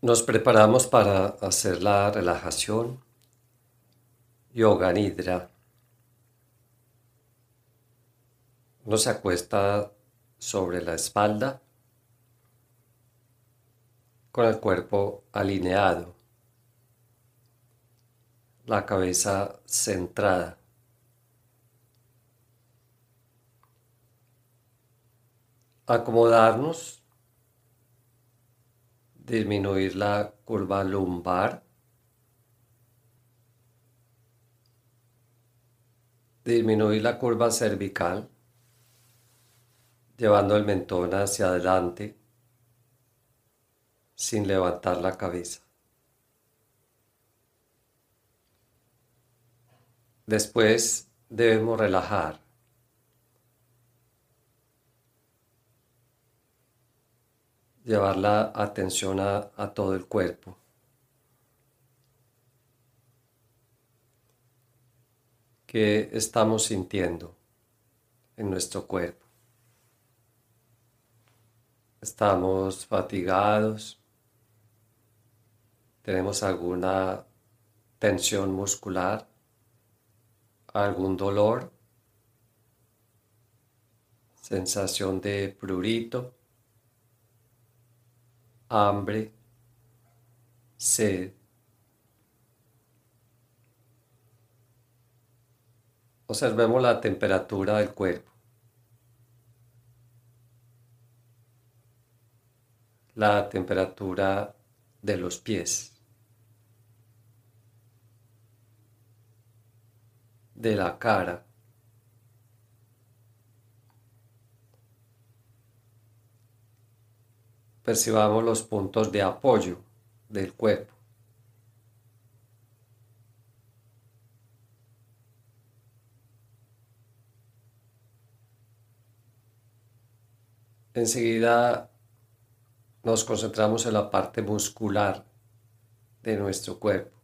Nos preparamos para hacer la relajación Yoga Nidra. Uno se acuesta sobre la espalda con el cuerpo alineado, la cabeza centrada. Acomodarnos disminuir la curva lumbar, disminuir la curva cervical, llevando el mentón hacia adelante sin levantar la cabeza. Después debemos relajar llevar la atención a, todo el cuerpo. ¿Qué estamos sintiendo en nuestro cuerpo? Estamos fatigados, tenemos alguna tensión muscular, algún dolor, sensación de prurito hambre, sed. Observemos la temperatura del cuerpo. La temperatura de los pies. De la cara. Percibamos los puntos de apoyo del cuerpo. Enseguida nos concentramos en la parte muscular de nuestro cuerpo.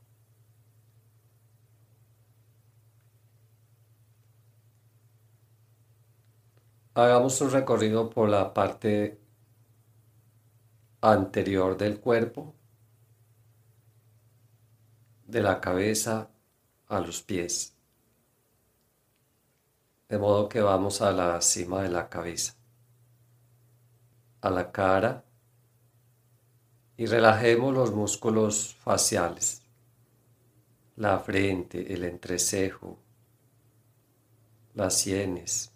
Hagamos un recorrido por la parte anterior del cuerpo, de la cabeza a los pies. De modo que vamos a la cima de la cabeza, a la cara y relajemos los músculos faciales, la frente, el entrecejo, las sienes,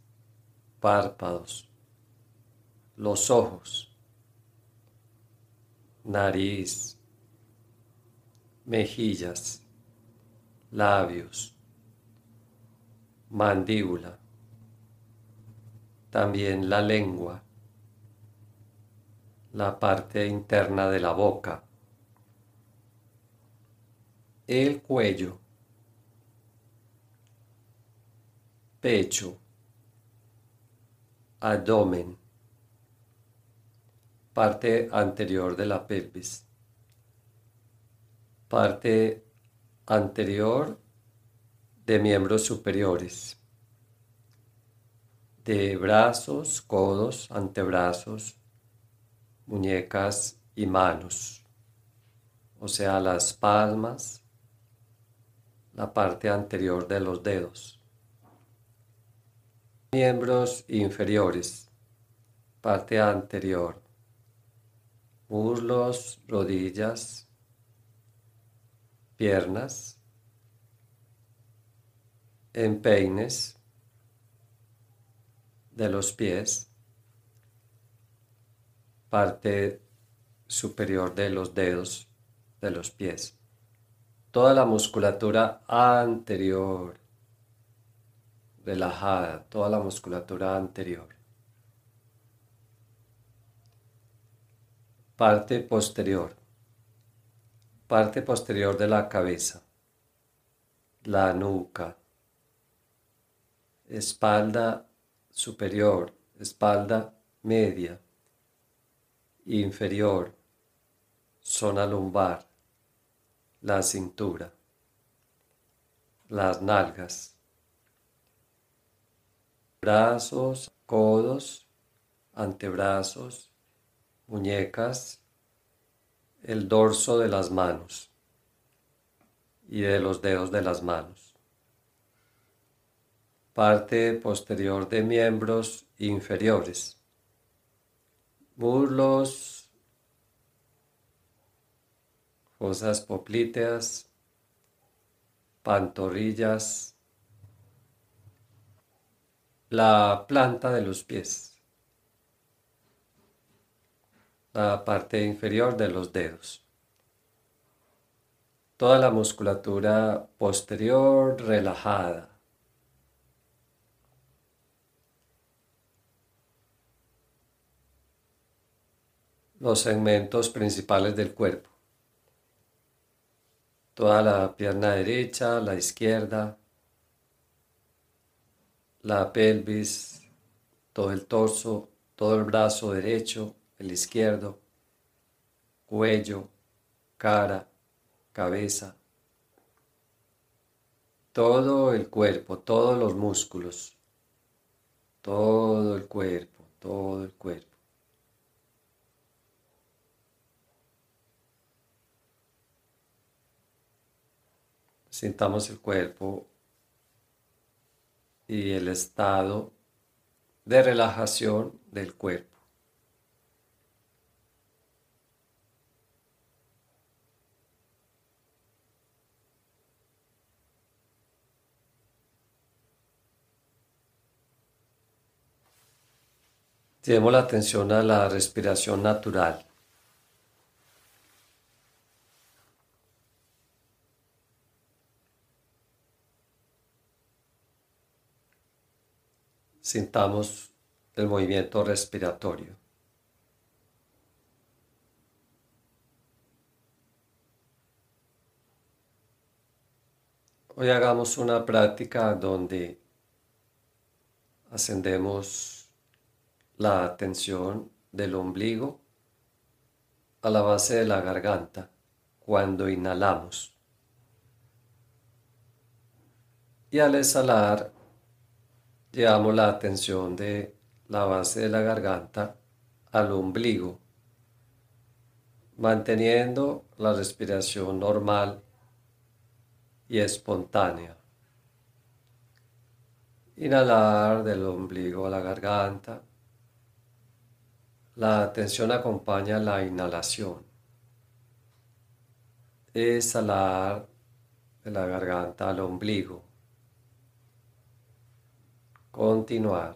párpados, los ojos nariz, mejillas, labios, mandíbula, también la lengua, la parte interna de la boca, el cuello, pecho, abdomen, parte anterior de la pelvis, parte anterior de miembros superiores, de brazos, codos, antebrazos, muñecas y manos, o sea, las palmas, la parte anterior de los dedos. Miembros inferiores, parte anterior muslos, rodillas, piernas, empeines de los pies, parte superior de los dedos de los pies, toda la musculatura anterior relajada, toda la musculatura anterior. Parte posterior. Parte posterior de la cabeza. La nuca. Espalda superior. Espalda media. Inferior. Zona lumbar. La cintura. Las nalgas. Brazos, codos, antebrazos, muñecas el dorso de las manos y de los dedos de las manos. Parte posterior de miembros inferiores. Muslos, fosas poplíteas, pantorrillas, la planta de los pies la parte inferior de los dedos. Toda la musculatura posterior relajada. Los segmentos principales del cuerpo. Toda la pierna derecha, la izquierda, la pelvis, todo el torso, todo el brazo derecho, el izquierdo, cuello, cara, cabeza, todo el cuerpo, todos los músculos, todo el cuerpo, todo el cuerpo. Sintamos el cuerpo y el estado de relajación del cuerpo. Llevemos la atención a la respiración natural. Sintamos el movimiento respiratorio. Hoy hagamos una práctica donde ascendemos la atención del ombligo a la base de la garganta cuando inhalamos. Y al exhalar, llevamos la atención de la base de la garganta al ombligo, manteniendo la respiración normal y espontánea. Inhalar del ombligo a la garganta la atención acompaña la inhalación. Exhalar de la garganta al ombligo. Continuar.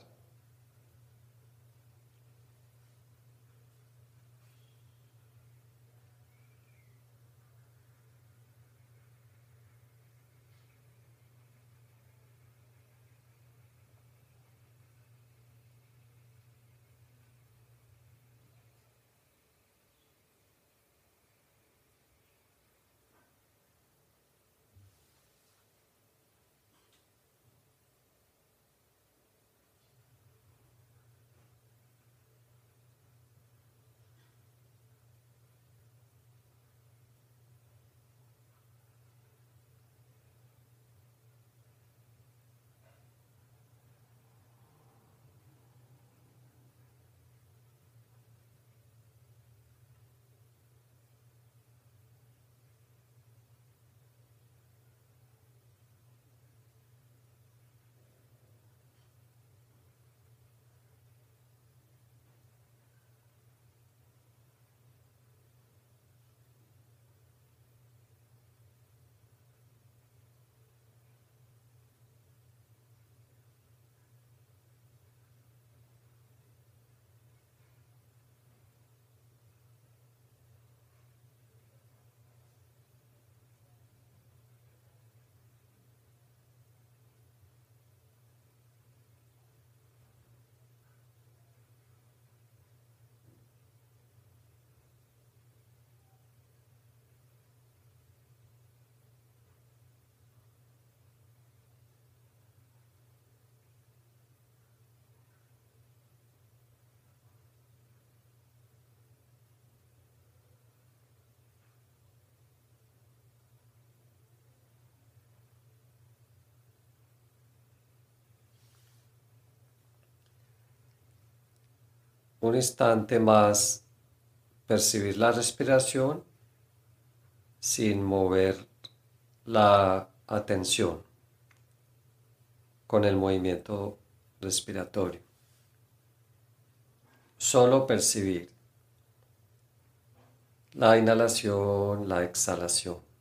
Un instante más percibir la respiración sin mover la atención con el movimiento respiratorio. Solo percibir la inhalación, la exhalación.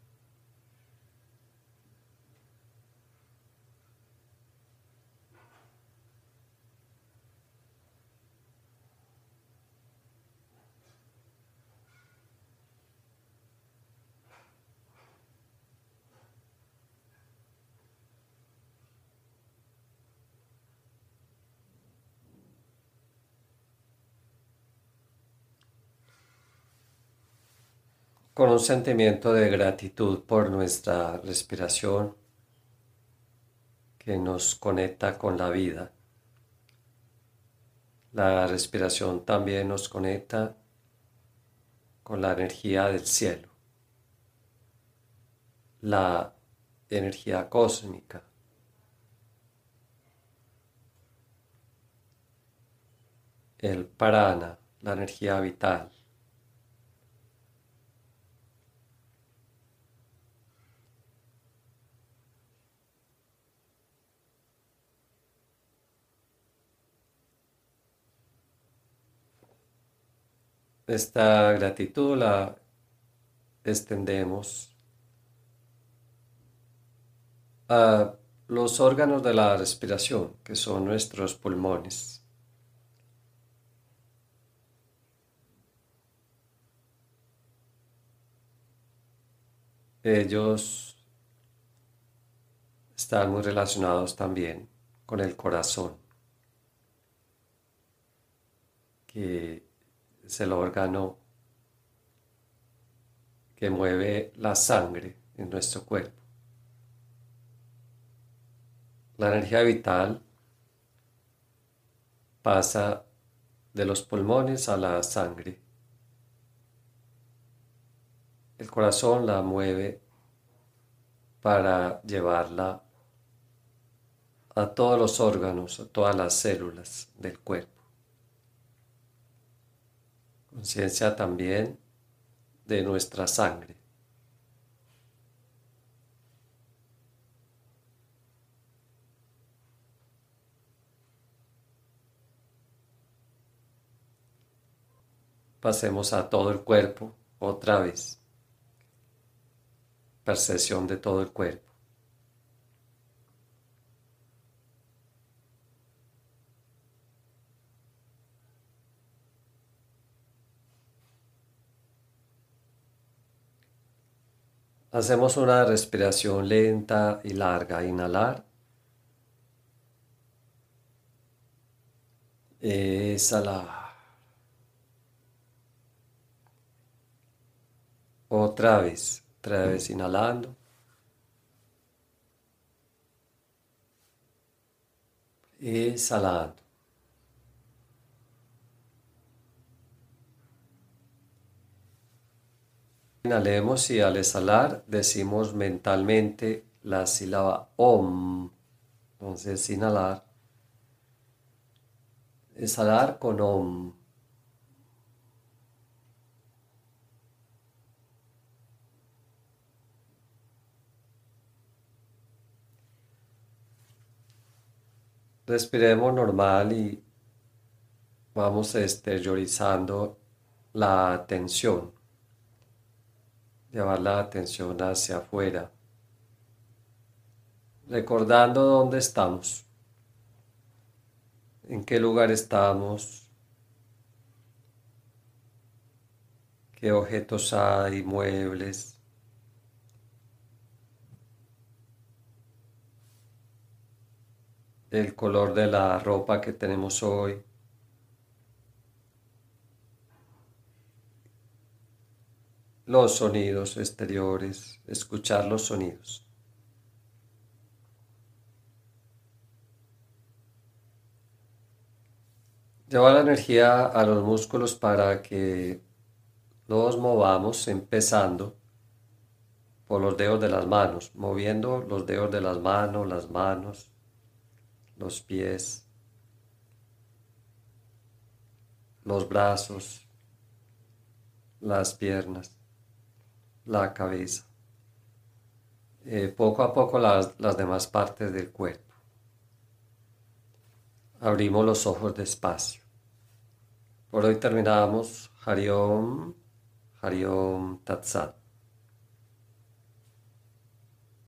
Con un sentimiento de gratitud por nuestra respiración que nos conecta con la vida. La respiración también nos conecta con la energía del cielo, la energía cósmica. El prana, la energía vital. Esta gratitud la extendemos a los órganos de la respiración, que son nuestros pulmones. Ellos están muy relacionados también con el corazón, que es el órgano que mueve la sangre en nuestro cuerpo. La energía vital pasa de los pulmones a la sangre. El corazón la mueve para llevarla a todos los órganos, a todas las células del cuerpo conciencia también de nuestra sangre. Pasemos a todo el cuerpo otra vez. Percepción de todo el cuerpo. Hacemos una respiración lenta y larga. Inhalar. Exhalar. Otra vez, otra vez inhalando. Exhalando. Inhalemos y al exhalar decimos mentalmente la sílaba OM. Entonces, inhalar. Exhalar con OM. Respiremos normal y vamos exteriorizando la tensión llevar la atención hacia afuera, recordando dónde estamos, en qué lugar estamos, qué objetos hay, muebles. el color de la ropa que tenemos hoy. Los sonidos exteriores, escuchar los sonidos. Lleva la energía a los músculos para que los movamos empezando por los dedos de las manos, moviendo los dedos de las manos, las manos, los pies, los brazos, las piernas la cabeza. Eh, poco a poco las, las demás partes del cuerpo. Abrimos los ojos despacio. Por hoy terminamos. Hariom, Hariom Tatsat.